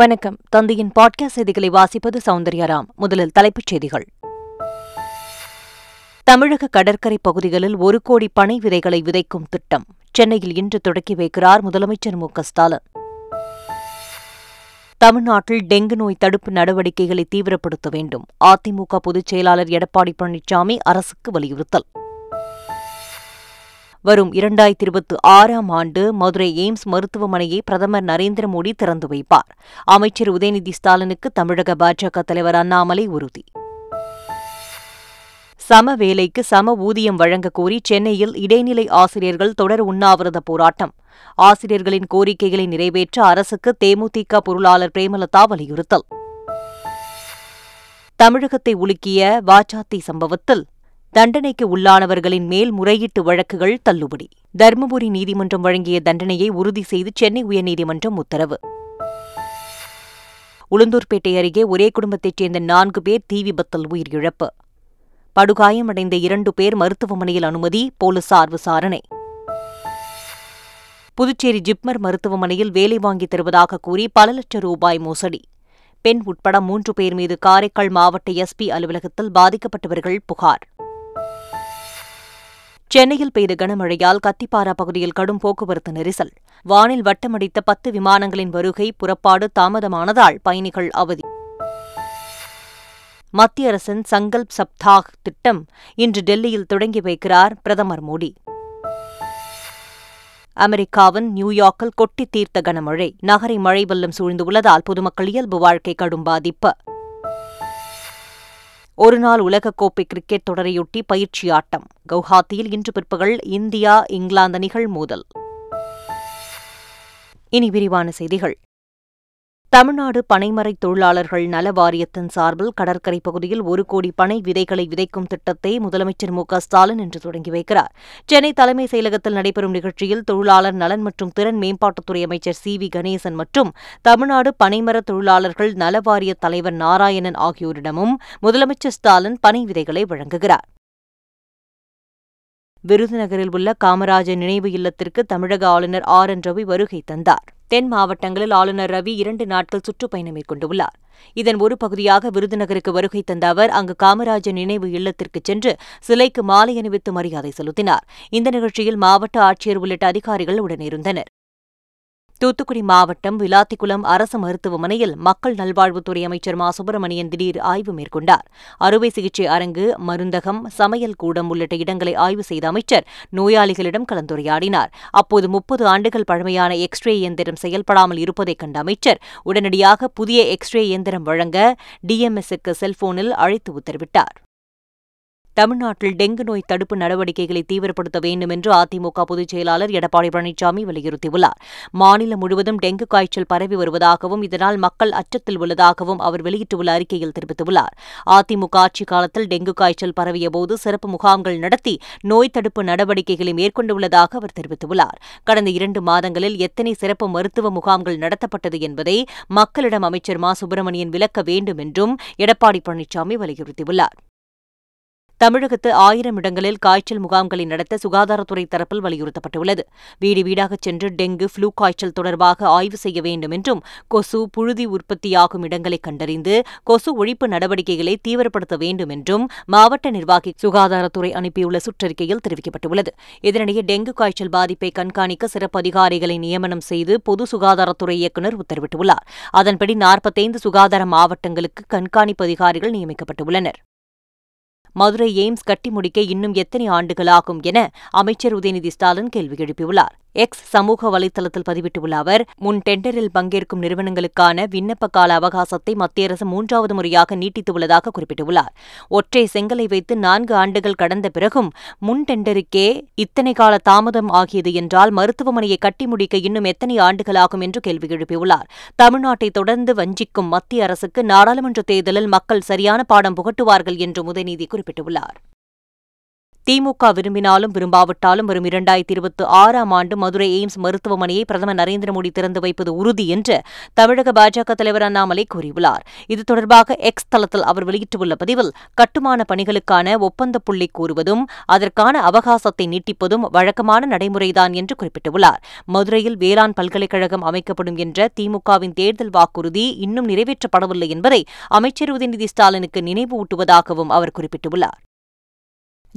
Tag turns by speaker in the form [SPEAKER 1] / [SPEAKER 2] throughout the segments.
[SPEAKER 1] வணக்கம் தந்தையின் பாட்காஸ்ட் செய்திகளை வாசிப்பது சௌந்தர்யாராம் முதலில் தலைப்புச் செய்திகள் தமிழக கடற்கரை பகுதிகளில் ஒரு கோடி பனை விதைகளை விதைக்கும் திட்டம் சென்னையில் இன்று தொடக்கி வைக்கிறார் முதலமைச்சர் மு ஸ்டாலின் தமிழ்நாட்டில் டெங்கு நோய் தடுப்பு நடவடிக்கைகளை தீவிரப்படுத்த வேண்டும் அதிமுக பொதுச் செயலாளர் எடப்பாடி பழனிசாமி அரசுக்கு வலியுறுத்தல் வரும் இரண்டாயிரத்தி இருபத்தி ஆறாம் ஆண்டு மதுரை எய்ம்ஸ் மருத்துவமனையை பிரதமர் நரேந்திர மோடி திறந்து வைப்பார் அமைச்சர் உதயநிதி ஸ்டாலினுக்கு தமிழக பாஜக தலைவர் அண்ணாமலை உறுதி சம வேலைக்கு சம ஊதியம் வழங்க கோரி சென்னையில் இடைநிலை ஆசிரியர்கள் தொடர் உண்ணாவிரத போராட்டம் ஆசிரியர்களின் கோரிக்கைகளை நிறைவேற்ற அரசுக்கு தேமுதிக பொருளாளர் பிரேமலதா வலியுறுத்தல் தமிழகத்தை உலுக்கிய வாச்சாத்தி சம்பவத்தில் தண்டனைக்கு உள்ளானவர்களின் மேல் முறையீட்டு வழக்குகள் தள்ளுபடி தருமபுரி நீதிமன்றம் வழங்கிய தண்டனையை உறுதி செய்து சென்னை உயர்நீதிமன்றம் உத்தரவு உளுந்தூர்பேட்டை அருகே ஒரே குடும்பத்தைச் சேர்ந்த நான்கு பேர் தீ விபத்தில் உயிரிழப்பு படுகாயமடைந்த இரண்டு பேர் மருத்துவமனையில் அனுமதி போலீசார் விசாரணை புதுச்சேரி ஜிப்மர் மருத்துவமனையில் வேலை வாங்கித் தருவதாக கூறி பல லட்சம் ரூபாய் மோசடி பெண் உட்பட மூன்று பேர் மீது காரைக்கால் மாவட்ட எஸ்பி அலுவலகத்தில் பாதிக்கப்பட்டவர்கள் புகார் சென்னையில் பெய்த கனமழையால் கத்திப்பாரா பகுதியில் கடும் போக்குவரத்து நெரிசல் வானில் வட்டமடித்த பத்து விமானங்களின் வருகை புறப்பாடு தாமதமானதால் பயணிகள் அவதி மத்திய அரசின் சங்கல்ப் சப்தாக் திட்டம் இன்று டெல்லியில் தொடங்கி வைக்கிறார் பிரதமர் மோடி அமெரிக்காவின் நியூயார்க்கில் கொட்டி தீர்த்த கனமழை நகரை மழை வெள்ளம் சூழ்ந்துள்ளதால் பொதுமக்கள் இயல்பு வாழ்க்கை கடும் பாதிப்பு ஒருநாள் உலகக்கோப்பை கிரிக்கெட் தொடரையொட்டி பயிற்சி ஆட்டம் கவுஹாத்தியில் இன்று பிற்பகல் இந்தியா இங்கிலாந்து அணிகள் மோதல் இனி விரிவான செய்திகள் தமிழ்நாடு பனைமரை தொழிலாளர்கள் நல வாரியத்தின் சார்பில் கடற்கரை பகுதியில் ஒரு கோடி பனை விதைகளை விதைக்கும் திட்டத்தை முதலமைச்சர் மு ஸ்டாலின் இன்று தொடங்கி வைக்கிறார் சென்னை தலைமை செயலகத்தில் நடைபெறும் நிகழ்ச்சியில் தொழிலாளர் நலன் மற்றும் திறன் மேம்பாட்டுத்துறை அமைச்சர் சி வி கணேசன் மற்றும் தமிழ்நாடு பனைமர தொழிலாளர்கள் நல வாரிய தலைவர் நாராயணன் ஆகியோரிடமும் முதலமைச்சர் ஸ்டாலின் பனை விதைகளை வழங்குகிறார் விருதுநகரில் உள்ள காமராஜர் நினைவு இல்லத்திற்கு தமிழக ஆளுநர் ஆர் என் ரவி வருகை தந்தார் தென் மாவட்டங்களில் ஆளுநர் ரவி இரண்டு நாட்கள் சுற்றுப்பயணம் மேற்கொண்டுள்ளார் இதன் ஒரு பகுதியாக விருதுநகருக்கு வருகை தந்த அவர் அங்கு காமராஜர் நினைவு இல்லத்திற்கு சென்று சிலைக்கு மாலை அணிவித்து மரியாதை செலுத்தினார் இந்த நிகழ்ச்சியில் மாவட்ட ஆட்சியர் உள்ளிட்ட அதிகாரிகள் உடனிருந்தனர் தூத்துக்குடி மாவட்டம் விளாத்திக்குளம் அரசு மருத்துவமனையில் மக்கள் நல்வாழ்வுத்துறை அமைச்சர் மா சுப்பிரமணியன் திடீர் ஆய்வு மேற்கொண்டார் அறுவை சிகிச்சை அரங்கு மருந்தகம் சமையல் கூடம் உள்ளிட்ட இடங்களை ஆய்வு செய்த அமைச்சர் நோயாளிகளிடம் கலந்துரையாடினார் அப்போது முப்பது ஆண்டுகள் பழமையான எக்ஸ்ரே இயந்திரம் செயல்படாமல் இருப்பதைக் கண்ட அமைச்சர் உடனடியாக புதிய எக்ஸ்ரே இயந்திரம் வழங்க டிஎம்எஸ்க்கு செல்போனில் அழைத்து உத்தரவிட்டார் தமிழ்நாட்டில் டெங்கு நோய் தடுப்பு நடவடிக்கைகளை தீவிரப்படுத்த வேண்டும் என்று அதிமுக பொதுச் செயலாளர் எடப்பாடி பழனிசாமி வலியுறுத்தியுள்ளார் மாநிலம் முழுவதும் டெங்கு காய்ச்சல் பரவி வருவதாகவும் இதனால் மக்கள் அச்சத்தில் உள்ளதாகவும் அவர் வெளியிட்டுள்ள அறிக்கையில் தெரிவித்துள்ளார் அதிமுக ஆட்சி காலத்தில் டெங்கு காய்ச்சல் பரவியபோது சிறப்பு முகாம்கள் நடத்தி நோய் தடுப்பு நடவடிக்கைகளை மேற்கொண்டுள்ளதாக அவர் தெரிவித்துள்ளார் கடந்த இரண்டு மாதங்களில் எத்தனை சிறப்பு மருத்துவ முகாம்கள் நடத்தப்பட்டது என்பதை மக்களிடம் அமைச்சர் மா சுப்பிரமணியன் விளக்க வேண்டும் என்றும் எடப்பாடி பழனிசாமி வலியுறுத்தியுள்ளார் தமிழகத்து ஆயிரம் இடங்களில் காய்ச்சல் முகாம்களை நடத்த சுகாதாரத்துறை தரப்பில் வலியுறுத்தப்பட்டுள்ளது வீடு வீடாகச் சென்று டெங்கு ஃப்ளூ காய்ச்சல் தொடர்பாக ஆய்வு செய்ய வேண்டும் என்றும் கொசு புழுதி உற்பத்தியாகும் இடங்களை கண்டறிந்து கொசு ஒழிப்பு நடவடிக்கைகளை தீவிரப்படுத்த வேண்டும் என்றும் மாவட்ட நிர்வாகி சுகாதாரத்துறை அனுப்பியுள்ள சுற்றறிக்கையில் தெரிவிக்கப்பட்டுள்ளது இதனிடையே டெங்கு காய்ச்சல் பாதிப்பை கண்காணிக்க சிறப்பு அதிகாரிகளை நியமனம் செய்து பொது சுகாதாரத்துறை இயக்குநர் உத்தரவிட்டுள்ளார் அதன்படி நாற்பத்தைந்து சுகாதார மாவட்டங்களுக்கு கண்காணிப்பு அதிகாரிகள் நியமிக்கப்பட்டுள்ளனர் மதுரை எய்ம்ஸ் கட்டி முடிக்க இன்னும் எத்தனை ஆண்டுகளாகும் என அமைச்சர் உதயநிதி ஸ்டாலின் கேள்வி எழுப்பியுள்ளார் எக்ஸ் சமூக வலைதளத்தில் பதிவிட்டுள்ள அவர் முன் டெண்டரில் பங்கேற்கும் நிறுவனங்களுக்கான விண்ணப்ப கால அவகாசத்தை மத்திய அரசு மூன்றாவது முறையாக நீட்டித்துள்ளதாக குறிப்பிட்டுள்ளார் ஒற்றை செங்கலை வைத்து நான்கு ஆண்டுகள் கடந்த பிறகும் முன் டெண்டருக்கே இத்தனை கால தாமதம் ஆகியது என்றால் மருத்துவமனையை கட்டி முடிக்க இன்னும் எத்தனை ஆண்டுகள் ஆகும் என்று கேள்வி எழுப்பியுள்ளார் தமிழ்நாட்டை தொடர்ந்து வஞ்சிக்கும் மத்திய அரசுக்கு நாடாளுமன்ற தேர்தலில் மக்கள் சரியான பாடம் புகட்டுவார்கள் என்று உதயநிதி குறிப்பிட்டுள்ளார் திமுக விரும்பினாலும் விரும்பாவிட்டாலும் வரும் இரண்டாயிரத்தி இருபத்தி ஆறாம் ஆண்டு மதுரை எய்ம்ஸ் மருத்துவமனையை பிரதமர் நரேந்திர மோடி திறந்து வைப்பது உறுதி என்று தமிழக பாஜக தலைவர் அண்ணாமலை கூறியுள்ளார் இது தொடர்பாக எக்ஸ் தளத்தில் அவர் வெளியிட்டுள்ள பதிவில் கட்டுமான பணிகளுக்கான ஒப்பந்த புள்ளி கூறுவதும் அதற்கான அவகாசத்தை நீட்டிப்பதும் வழக்கமான நடைமுறைதான் என்று குறிப்பிட்டுள்ளார் மதுரையில் வேளாண் பல்கலைக்கழகம் அமைக்கப்படும் என்ற திமுகவின் தேர்தல் வாக்குறுதி இன்னும் நிறைவேற்றப்படவில்லை என்பதை அமைச்சர் உதயநிதி ஸ்டாலினுக்கு நினைவூட்டுவதாகவும் அவர் குறிப்பிட்டுள்ளார்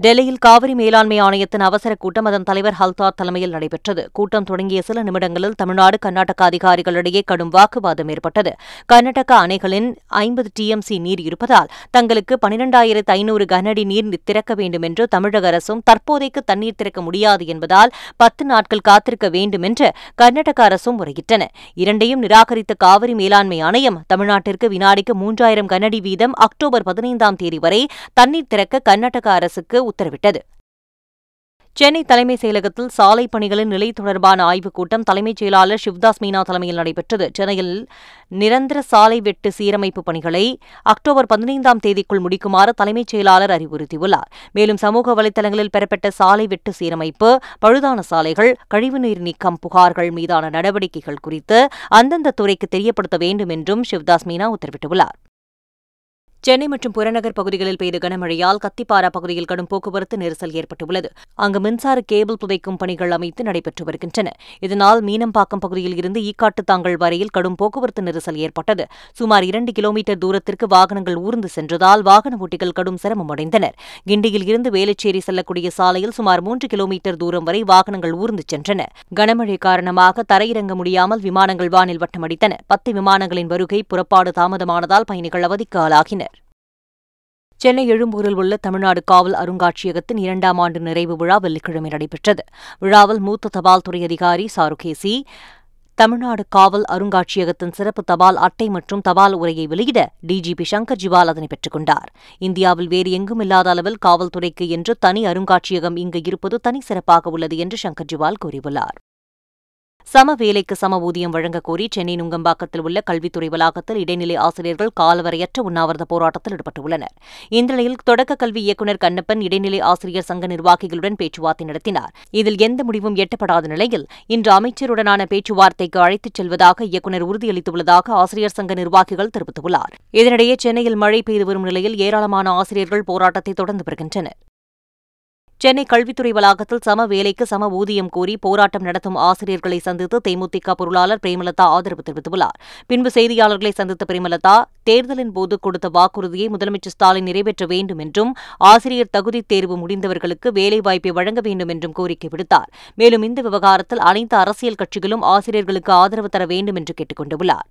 [SPEAKER 1] டெல்லியில் காவிரி மேலாண்மை ஆணையத்தின் அவசர கூட்டம் அதன் தலைவர் ஹல்தார் தலைமையில் நடைபெற்றது கூட்டம் தொடங்கிய சில நிமிடங்களில் தமிழ்நாடு கர்நாடக அதிகாரிகளிடையே கடும் வாக்குவாதம் ஏற்பட்டது கர்நாடக அணைகளின் ஐம்பது டிஎம்சி நீர் இருப்பதால் தங்களுக்கு பனிரெண்டாயிரத்து ஐநூறு கனஅடி நீர் திறக்க வேண்டும் என்று தமிழக அரசும் தற்போதைக்கு தண்ணீர் திறக்க முடியாது என்பதால் பத்து நாட்கள் காத்திருக்க வேண்டும் என்று கர்நாடக அரசும் முறையிட்டன இரண்டையும் நிராகரித்த காவிரி மேலாண்மை ஆணையம் தமிழ்நாட்டிற்கு வினாடிக்கு மூன்றாயிரம் கனஅடி வீதம் அக்டோபர் பதினைந்தாம் தேதி வரை தண்ணீர் திறக்க கர்நாடக அரசுக்கு உத்தரவிட்டது சென்னை தலைமைச் செயலகத்தில் சாலை பணிகளின் நிலை தொடர்பான ஆய்வுக் கூட்டம் தலைமைச் செயலாளர் சிவ்தாஸ் மீனா தலைமையில் நடைபெற்றது சென்னையில் நிரந்தர சாலை வெட்டு சீரமைப்பு பணிகளை அக்டோபர் பதினைந்தாம் தேதிக்குள் முடிக்குமாறு தலைமைச் செயலாளர் அறிவுறுத்தியுள்ளார் மேலும் சமூக வலைதளங்களில் பெறப்பட்ட சாலை வெட்டு சீரமைப்பு பழுதான சாலைகள் கழிவுநீர் நீக்கம் புகார்கள் மீதான நடவடிக்கைகள் குறித்து அந்தந்த துறைக்கு தெரியப்படுத்த வேண்டும் என்றும் சிவ்தாஸ் மீனா உத்தரவிட்டுள்ளார் சென்னை மற்றும் புறநகர் பகுதிகளில் பெய்த கனமழையால் கத்திப்பாரா பகுதியில் கடும் போக்குவரத்து நெரிசல் ஏற்பட்டுள்ளது அங்கு மின்சார கேபிள் புதைக்கும் பணிகள் அமைத்து நடைபெற்று வருகின்றன இதனால் மீனம்பாக்கம் பகுதியில் இருந்து ஈக்காட்டு தாங்கள் வரையில் கடும் போக்குவரத்து நெரிசல் ஏற்பட்டது சுமார் இரண்டு கிலோமீட்டர் தூரத்திற்கு வாகனங்கள் ஊர்ந்து சென்றதால் வாகன ஓட்டிகள் கடும் சிரமம் அடைந்தனர் கிண்டியில் இருந்து வேலைச்சேரி செல்லக்கூடிய சாலையில் சுமார் மூன்று கிலோமீட்டர் தூரம் வரை வாகனங்கள் ஊர்ந்து சென்றன கனமழை காரணமாக தரையிறங்க முடியாமல் விமானங்கள் வானில் வட்டமடித்தன பத்து விமானங்களின் வருகை புறப்பாடு தாமதமானதால் பயணிகள் அவதிக்கு ஆளாகினர் சென்னை எழும்பூரில் உள்ள தமிழ்நாடு காவல் அருங்காட்சியகத்தின் இரண்டாம் ஆண்டு நிறைவு விழா வெள்ளிக்கிழமை நடைபெற்றது விழாவில் மூத்த தபால் துறை அதிகாரி சாருகேசி தமிழ்நாடு காவல் அருங்காட்சியகத்தின் சிறப்பு தபால் அட்டை மற்றும் தபால் உரையை வெளியிட டிஜிபி சங்கர் ஜிவால் அதனை பெற்றுக் கொண்டார் இந்தியாவில் வேறு எங்கும் இல்லாத அளவில் காவல்துறைக்கு என்று தனி அருங்காட்சியகம் இங்கு இருப்பது தனி சிறப்பாக உள்ளது என்று சங்கர் ஜிவால் கூறியுள்ளார் சம வேலைக்கு சம ஊதியம் வழங்கக் கோரி சென்னை நுங்கம்பாக்கத்தில் உள்ள கல்வித்துறை வளாகத்தில் இடைநிலை ஆசிரியர்கள் காலவரையற்ற உண்ணாவிரத போராட்டத்தில் ஈடுபட்டுள்ளனர் இந்நிலையில் தொடக்க கல்வி இயக்குநர் கண்ணப்பன் இடைநிலை ஆசிரியர் சங்க நிர்வாகிகளுடன் பேச்சுவார்த்தை நடத்தினார் இதில் எந்த முடிவும் எட்டப்படாத நிலையில் இன்று அமைச்சருடனான பேச்சுவார்த்தைக்கு அழைத்துச் செல்வதாக இயக்குநர் உறுதியளித்துள்ளதாக ஆசிரியர் சங்க நிர்வாகிகள் தெரிவித்துள்ளார் இதனிடையே சென்னையில் மழை பெய்து வரும் நிலையில் ஏராளமான ஆசிரியர்கள் போராட்டத்தை தொடர்ந்து வருகின்றனர் சென்னை கல்வித்துறை வளாகத்தில் சம வேலைக்கு சம ஊதியம் கோரி போராட்டம் நடத்தும் ஆசிரியர்களை சந்தித்து தேமுதிக பொருளாளர் பிரேமலதா ஆதரவு தெரிவித்துள்ளார் பின்பு செய்தியாளர்களை சந்தித்த பிரேமலதா தேர்தலின் போது கொடுத்த வாக்குறுதியை முதலமைச்சர் ஸ்டாலின் நிறைவேற்ற வேண்டும் என்றும் ஆசிரியர் தகுதி தேர்வு முடிந்தவர்களுக்கு வேலைவாய்ப்பை வழங்க வேண்டும் என்றும் கோரிக்கை விடுத்தார் மேலும் இந்த விவகாரத்தில் அனைத்து அரசியல் கட்சிகளும் ஆசிரியர்களுக்கு ஆதரவு தர வேண்டும் என்று கேட்டுக் கொண்டுள்ளார்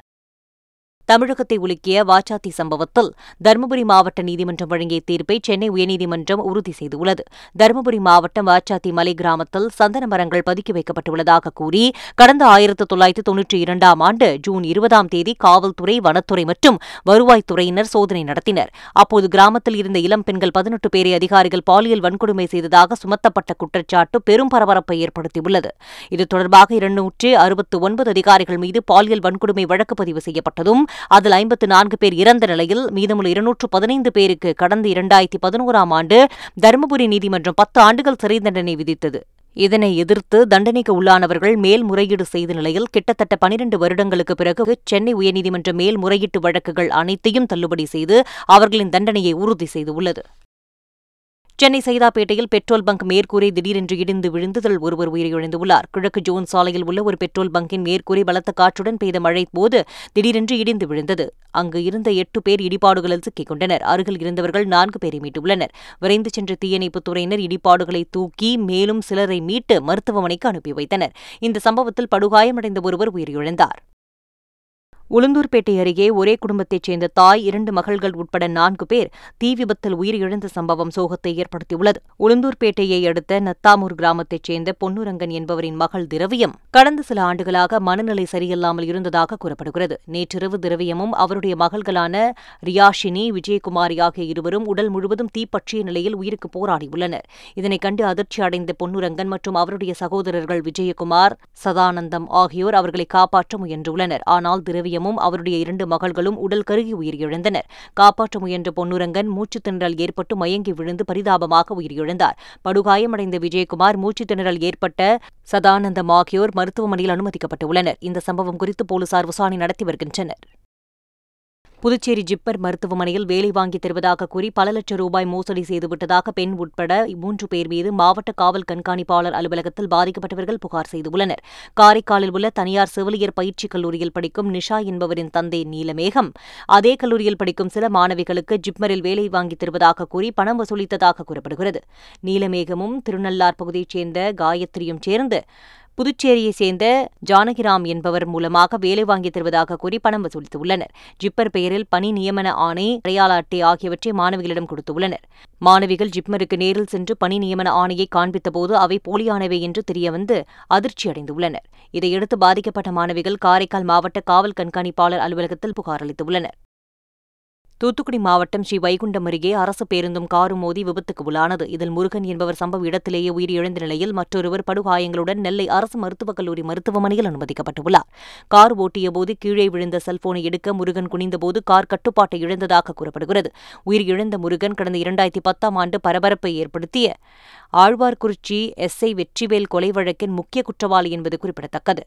[SPEAKER 1] தமிழகத்தை உலுக்கிய வாச்சாத்தி சம்பவத்தில் தருமபுரி மாவட்ட நீதிமன்றம் வழங்கிய தீர்ப்பை சென்னை உயர்நீதிமன்றம் உறுதி செய்துள்ளது தருமபுரி மாவட்டம் வாச்சாத்தி மலை கிராமத்தில் சந்தன மரங்கள் பதுக்கி வைக்கப்பட்டுள்ளதாக கூறி கடந்த ஆயிரத்து தொள்ளாயிரத்து தொன்னூற்றி இரண்டாம் ஆண்டு ஜூன் இருபதாம் தேதி காவல்துறை வனத்துறை மற்றும் வருவாய்த்துறையினர் சோதனை நடத்தினர் அப்போது கிராமத்தில் இருந்த இளம் பெண்கள் பதினெட்டு பேரை அதிகாரிகள் பாலியல் வன்கொடுமை செய்ததாக சுமத்தப்பட்ட குற்றச்சாட்டு பெரும் பரபரப்பை ஏற்படுத்தியுள்ளது இது தொடர்பாக இருநூற்று அறுபத்து ஒன்பது அதிகாரிகள் மீது பாலியல் வன்கொடுமை வழக்கு பதிவு செய்யப்பட்டதும் அதில் ஐம்பத்து நான்கு பேர் இறந்த நிலையில் மீதமுள்ள இருநூற்று பதினைந்து பேருக்கு கடந்த இரண்டாயிரத்தி பதினோராம் ஆண்டு தருமபுரி நீதிமன்றம் பத்து ஆண்டுகள் சிறை தண்டனை விதித்தது இதனை எதிர்த்து தண்டனைக்கு உள்ளானவர்கள் மேல்முறையீடு செய்த நிலையில் கிட்டத்தட்ட பனிரண்டு வருடங்களுக்கு பிறகு சென்னை உயர்நீதிமன்ற மேல்முறையீட்டு வழக்குகள் அனைத்தையும் தள்ளுபடி செய்து அவர்களின் தண்டனையை உறுதி செய்துள்ளது சென்னை சைதாப்பேட்டையில் பெட்ரோல் பங்க் மேற்கூரை திடீரென்று இடிந்து விழுந்ததில் ஒருவர் உயிரிழந்துள்ளார் கிழக்கு ஜோன் சாலையில் உள்ள ஒரு பெட்ரோல் பங்கின் மேற்கூரை பலத்த காற்றுடன் பெய்த மழை போது திடீரென்று இடிந்து விழுந்தது அங்கு இருந்த எட்டு பேர் இடிபாடுகளில் சிக்கிக் கொண்டனர் அருகில் இருந்தவர்கள் நான்கு பேரை மீட்டுள்ளனர் விரைந்து சென்ற தீயணைப்புத் துறையினர் இடிபாடுகளை தூக்கி மேலும் சிலரை மீட்டு மருத்துவமனைக்கு அனுப்பி வைத்தனர் இந்த சம்பவத்தில் படுகாயமடைந்த ஒருவர் உயிரிழந்தார் உளுந்தூர்பேட்டை அருகே ஒரே குடும்பத்தைச் சேர்ந்த தாய் இரண்டு மகள்கள் உட்பட நான்கு பேர் தீ விபத்தில் உயிரிழந்த சம்பவம் சோகத்தை ஏற்படுத்தியுள்ளது உளுந்தூர்பேட்டையை அடுத்த நத்தாமூர் கிராமத்தைச் சேர்ந்த பொன்னுரங்கன் என்பவரின் மகள் திரவியம் கடந்த சில ஆண்டுகளாக மனநிலை சரியில்லாமல் இருந்ததாக கூறப்படுகிறது நேற்றிரவு திரவியமும் அவருடைய மகள்களான ரியாஷினி விஜயகுமாரி ஆகிய இருவரும் உடல் முழுவதும் தீப்பற்றிய நிலையில் உயிருக்கு போராடியுள்ளனர் இதனை கண்டு அதிர்ச்சி அடைந்த பொன்னுரங்கன் மற்றும் அவருடைய சகோதரர்கள் விஜயகுமார் சதானந்தம் ஆகியோர் அவர்களை காப்பாற்ற முயன்றுள்ளனர் ஆனால் திரவியம் சூரியமும் அவருடைய இரண்டு மகள்களும் உடல் கருகி உயிரிழந்தனர் காப்பாற்ற முயன்ற பொன்னுரங்கன் மூச்சுத் திணறல் ஏற்பட்டு மயங்கி விழுந்து பரிதாபமாக உயிரிழந்தார் படுகாயமடைந்த விஜயகுமார் மூச்சுத் திணறல் ஏற்பட்ட சதானந்தம் ஆகியோர் மருத்துவமனையில் அனுமதிக்கப்பட்டுள்ளனர் இந்த சம்பவம் குறித்து போலீசார் விசாரணை நடத்தி வருகின்றனர் புதுச்சேரி ஜிப்மர் மருத்துவமனையில் வேலை வாங்கி தருவதாக கூறி பல லட்சம் ரூபாய் மோசடி செய்துவிட்டதாக பெண் உட்பட மூன்று பேர் மீது மாவட்ட காவல் கண்காணிப்பாளர் அலுவலகத்தில் பாதிக்கப்பட்டவர்கள் புகார் செய்துள்ளனர் காரைக்காலில் உள்ள தனியார் செவிலியர் பயிற்சி கல்லூரியில் படிக்கும் நிஷா என்பவரின் தந்தை நீலமேகம் அதே கல்லூரியில் படிக்கும் சில மாணவிகளுக்கு ஜிப்மரில் வேலை வாங்கி தருவதாக கூறி பணம் வசூலித்ததாக கூறப்படுகிறது நீலமேகமும் திருநள்ளார் பகுதியைச் சேர்ந்த காயத்ரியும் சேர்ந்து புதுச்சேரியை சேர்ந்த ஜானகிராம் என்பவர் மூலமாக வேலை வாங்கி தருவதாக கூறி பணம் வசூலித்துள்ளனர் ஜிப்பர் பெயரில் பணி நியமன ஆணை அடையாள அட்டை ஆகியவற்றை மாணவிகளிடம் கொடுத்துள்ளனர் மாணவிகள் ஜிப்மருக்கு நேரில் சென்று பணி நியமன ஆணையை காண்பித்தபோது அவை போலியானவை என்று தெரியவந்து அதிர்ச்சியடைந்துள்ளனர் இதையடுத்து பாதிக்கப்பட்ட மாணவிகள் காரைக்கால் மாவட்ட காவல் கண்காணிப்பாளர் அலுவலகத்தில் புகார் அளித்துள்ளனர் தூத்துக்குடி மாவட்டம் ஸ்ரீ வைகுண்டம் அருகே அரசு பேருந்தும் காரும் மோதி விபத்துக்கு உள்ளானது இதில் முருகன் என்பவர் சம்பவ இடத்திலேயே உயிரிழந்த நிலையில் மற்றொருவர் படுகாயங்களுடன் நெல்லை அரசு மருத்துவக் கல்லூரி மருத்துவமனையில் அனுமதிக்கப்பட்டுள்ளார் கார் ஓட்டியபோது கீழே விழுந்த செல்போனை எடுக்க முருகன் குனிந்தபோது கார் கட்டுப்பாட்டை இழந்ததாக கூறப்படுகிறது உயிரிழந்த முருகன் கடந்த இரண்டாயிரத்தி பத்தாம் ஆண்டு பரபரப்பை ஏற்படுத்திய ஆழ்வார்குறிச்சி எஸ்ஐ வெற்றிவேல் கொலை வழக்கின் முக்கிய குற்றவாளி என்பது குறிப்பிடத்தக்கது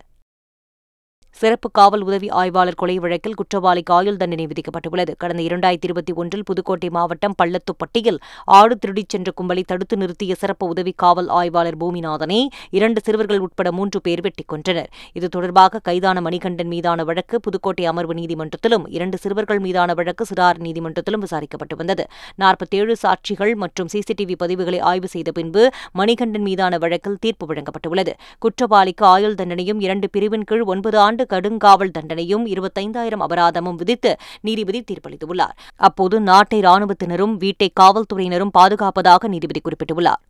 [SPEAKER 1] சிறப்பு காவல் உதவி ஆய்வாளர் கொலை வழக்கில் குற்றவாளிக்கு ஆயுள் தண்டனை விதிக்கப்பட்டுள்ளது கடந்த இரண்டாயிரத்தி இருபத்தி ஒன்றில் புதுக்கோட்டை மாவட்டம் பள்ளத்துப்பட்டியில் ஆடு திருடிச் சென்ற கும்பலை தடுத்து நிறுத்திய சிறப்பு உதவி காவல் ஆய்வாளர் பூமிநாதனை இரண்டு சிறுவர்கள் உட்பட மூன்று பேர் வெட்டிக் கொன்றனர் இது தொடர்பாக கைதான மணிகண்டன் மீதான வழக்கு புதுக்கோட்டை அமர்வு நீதிமன்றத்திலும் இரண்டு சிறுவர்கள் மீதான வழக்கு சிறார் நீதிமன்றத்திலும் விசாரிக்கப்பட்டு வந்தது நாற்பத்தேழு சாட்சிகள் மற்றும் சிசிடிவி பதிவுகளை ஆய்வு செய்த பின்பு மணிகண்டன் மீதான வழக்கில் தீர்ப்பு வழங்கப்பட்டுள்ளது குற்றவாளிக்கு ஆயுள் தண்டனையும் இரண்டு பிரிவின் கீழ் ஒன்பது ஆண்டு ஆண்டு கடுங்காவல் தண்டனையும் இருபத்தைந்தாயிரம் அபராதமும் விதித்து நீதிபதி தீர்ப்பளித்துள்ளார் அப்போது நாட்டை ராணுவத்தினரும் வீட்டை காவல்துறையினரும் பாதுகாப்பதாக நீதிபதி குறிப்பிட்டுள்ளார்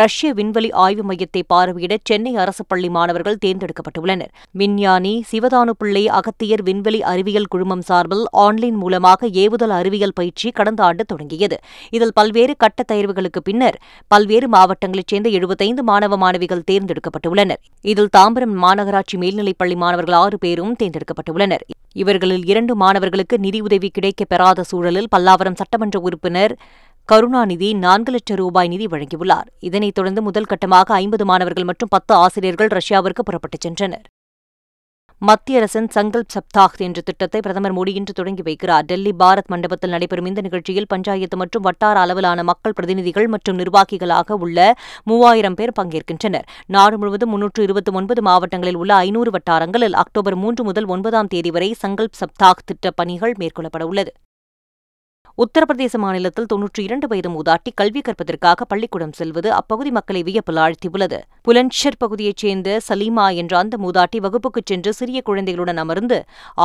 [SPEAKER 1] ரஷ்ய விண்வெளி ஆய்வு மையத்தை பார்வையிட சென்னை அரசு பள்ளி மாணவர்கள் தேர்ந்தெடுக்கப்பட்டுள்ளனர் விஞ்ஞானி சிவதானு பிள்ளை அகத்தியர் விண்வெளி அறிவியல் குழுமம் சார்பில் ஆன்லைன் மூலமாக ஏவுதல் அறிவியல் பயிற்சி கடந்த ஆண்டு தொடங்கியது இதில் பல்வேறு கட்ட தேர்வுகளுக்கு பின்னர் பல்வேறு மாவட்டங்களைச் சேர்ந்த எழுபத்தைந்து மாணவ மாணவிகள் தேர்ந்தெடுக்கப்பட்டுள்ளனர் இதில் தாம்பரம் மாநகராட்சி மேல்நிலைப் பள்ளி மாணவர்கள் ஆறு பேரும் தேர்ந்தெடுக்கப்பட்டுள்ளனர் இவர்களில் இரண்டு மாணவர்களுக்கு நிதியுதவி கிடைக்கப் பெறாத சூழலில் பல்லாவரம் சட்டமன்ற உறுப்பினர் கருணாநிதி நான்கு லட்சம் ரூபாய் நிதி வழங்கியுள்ளார் இதனைத் தொடர்ந்து முதல் கட்டமாக ஐம்பது மாணவர்கள் மற்றும் பத்து ஆசிரியர்கள் ரஷ்யாவிற்கு புறப்பட்டுச் சென்றனர் மத்திய அரசின் சங்கல்ப் சப்தாக் என்ற திட்டத்தை பிரதமர் மோடி இன்று தொடங்கி வைக்கிறார் டெல்லி பாரத் மண்டபத்தில் நடைபெறும் இந்த நிகழ்ச்சியில் பஞ்சாயத்து மற்றும் வட்டார அளவிலான மக்கள் பிரதிநிதிகள் மற்றும் நிர்வாகிகளாக உள்ள மூவாயிரம் பேர் பங்கேற்கின்றனர் நாடு முழுவதும் முன்னூற்று இருபத்தி ஒன்பது மாவட்டங்களில் உள்ள ஐநூறு வட்டாரங்களில் அக்டோபர் மூன்று முதல் ஒன்பதாம் தேதி வரை சங்கல்ப் சப்தாக் திட்டப் பணிகள் மேற்கொள்ளப்பட உள்ளது உத்தரப்பிரதேச மாநிலத்தில் தொன்னூற்றி இரண்டு வயது மூதாட்டி கல்வி கற்பதற்காக பள்ளிக்கூடம் செல்வது அப்பகுதி மக்களை வியப்பில் ஆழ்த்தியுள்ளது புலன்ஷர் பகுதியைச் சேர்ந்த சலீமா என்ற அந்த மூதாட்டி வகுப்புக்குச் சென்று சிறிய குழந்தைகளுடன் அமர்ந்து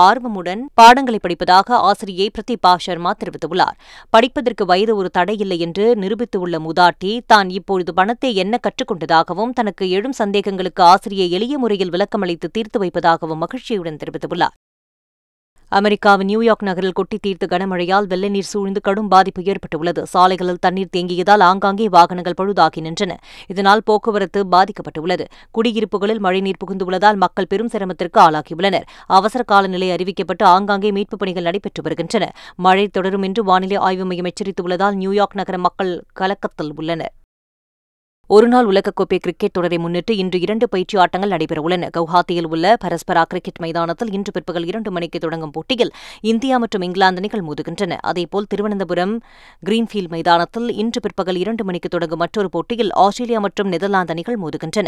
[SPEAKER 1] ஆர்வமுடன் பாடங்களை படிப்பதாக ஆசிரியை பிரதீபா சர்மா தெரிவித்துள்ளார் படிப்பதற்கு வயது ஒரு தடையில்லை என்று நிரூபித்துள்ள மூதாட்டி தான் இப்பொழுது பணத்தை என்ன கற்றுக்கொண்டதாகவும் தனக்கு எழும் சந்தேகங்களுக்கு ஆசிரியை எளிய முறையில் விளக்கமளித்து தீர்த்து வைப்பதாகவும் மகிழ்ச்சியுடன் தெரிவித்துள்ளார் அமெரிக்காவின் நியூயார்க் நகரில் கொட்டி தீர்த்த கனமழையால் வெள்ள நீர் சூழ்ந்து கடும் பாதிப்பு ஏற்பட்டுள்ளது சாலைகளில் தண்ணீர் தேங்கியதால் ஆங்காங்கே வாகனங்கள் பழுதாகி நின்றன இதனால் போக்குவரத்து பாதிக்கப்பட்டுள்ளது குடியிருப்புகளில் மழைநீர் புகுந்துள்ளதால் மக்கள் பெரும் சிரமத்திற்கு ஆளாகியுள்ளனர் அவசர கால நிலை அறிவிக்கப்பட்டு ஆங்காங்கே மீட்புப் பணிகள் நடைபெற்று வருகின்றன மழை தொடரும் என்று வானிலை ஆய்வு மையம் எச்சரித்துள்ளதால் நியூயார்க் நகர மக்கள் கலக்கத்தில் உள்ளனர் ஒருநாள் உலகக்கோப்பை கிரிக்கெட் தொடரை முன்னிட்டு இன்று இரண்டு பயிற்சி ஆட்டங்கள் நடைபெறவுள்ளன கவுஹாத்தியில் உள்ள பரஸ்பரா கிரிக்கெட் மைதானத்தில் இன்று பிற்பகல் இரண்டு மணிக்கு தொடங்கும் போட்டியில் இந்தியா மற்றும் இங்கிலாந்து அணிகள் மோதுகின்றன அதேபோல் திருவனந்தபுரம் கிரீன்ஃபீல்ட் மைதானத்தில் இன்று பிற்பகல் இரண்டு மணிக்கு தொடங்கும் மற்றொரு போட்டியில் ஆஸ்திரேலியா மற்றும் நெதர்லாந்து அணிகள் மோதுகின்றன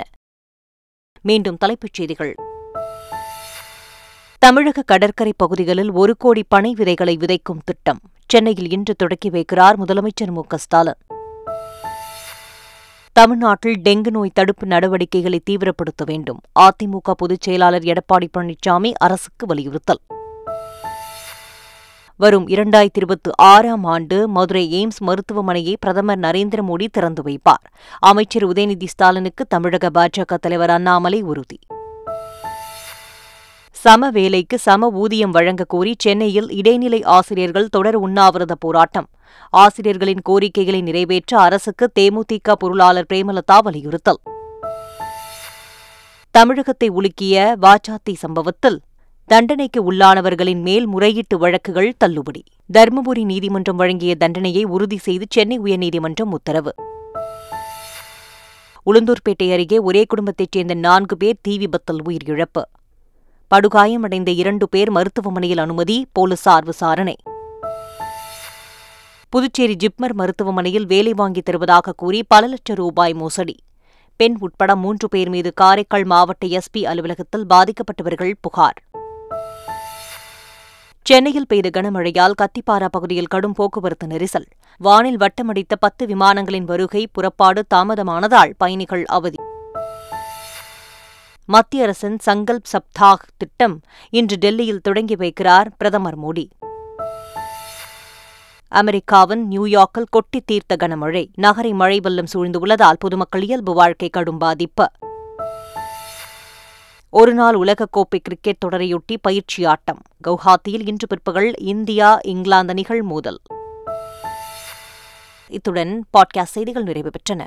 [SPEAKER 1] மீண்டும் தலைப்புச் செய்திகள் தமிழக கடற்கரை பகுதிகளில் ஒரு கோடி பனை விதைகளை விதைக்கும் திட்டம் சென்னையில் இன்று தொடக்கி வைக்கிறார் முதலமைச்சர் மு ஸ்டாலின் தமிழ்நாட்டில் டெங்கு நோய் தடுப்பு நடவடிக்கைகளை தீவிரப்படுத்த வேண்டும் அதிமுக பொதுச் செயலாளர் எடப்பாடி பழனிசாமி அரசுக்கு வலியுறுத்தல் வரும் இரண்டாயிரத்தி இருபத்தி ஆறாம் ஆண்டு மதுரை எய்ம்ஸ் மருத்துவமனையை பிரதமர் நரேந்திர மோடி திறந்து வைப்பார் அமைச்சர் உதயநிதி ஸ்டாலினுக்கு தமிழக பாஜக தலைவர் அண்ணாமலை உறுதி சம வேலைக்கு சம ஊதியம் வழங்க கோரி சென்னையில் இடைநிலை ஆசிரியர்கள் தொடர் உண்ணாவிரத போராட்டம் ஆசிரியர்களின் கோரிக்கைகளை நிறைவேற்ற அரசுக்கு தேமுதிக பொருளாளர் பிரேமலதா வலியுறுத்தல் தமிழகத்தை உலுக்கிய வாச்சாத்தி சம்பவத்தில் தண்டனைக்கு உள்ளானவர்களின் முறையீட்டு வழக்குகள் தள்ளுபடி தருமபுரி நீதிமன்றம் வழங்கிய தண்டனையை உறுதி செய்து சென்னை உயர்நீதிமன்றம் உத்தரவு உளுந்தூர்பேட்டை அருகே ஒரே குடும்பத்தைச் சேர்ந்த நான்கு பேர் தீ விபத்தில் உயிரிழப்பு படுகாயமடைந்த இரண்டு பேர் மருத்துவமனையில் அனுமதி போலீசார் விசாரணை புதுச்சேரி ஜிப்மர் மருத்துவமனையில் வேலை வாங்கித் தருவதாக கூறி பல லட்சம் ரூபாய் மோசடி பெண் உட்பட மூன்று பேர் மீது காரைக்கால் மாவட்ட எஸ்பி அலுவலகத்தில் பாதிக்கப்பட்டவர்கள் புகார் சென்னையில் பெய்த கனமழையால் கத்திப்பாரா பகுதியில் கடும் போக்குவரத்து நெரிசல் வானில் வட்டமடித்த பத்து விமானங்களின் வருகை புறப்பாடு தாமதமானதால் பயணிகள் அவதி மத்திய அரசின் சங்கல்ப் சப்தாக் திட்டம் இன்று டெல்லியில் தொடங்கி வைக்கிறார் பிரதமர் மோடி அமெரிக்காவின் நியூயார்க்கில் கொட்டி தீர்த்த கனமழை நகரை மழை வெள்ளம் சூழ்ந்துள்ளதால் பொதுமக்கள் இயல்பு வாழ்க்கை கடும் பாதிப்பு ஒருநாள் உலகக்கோப்பை கிரிக்கெட் தொடரையொட்டி பயிற்சி ஆட்டம் கவுஹாத்தியில் இன்று பிற்பகல் இந்தியா இங்கிலாந்து அணிகள் மோதல் இத்துடன் பாட்காஸ்ட் செய்திகள் நிறைவு பெற்றன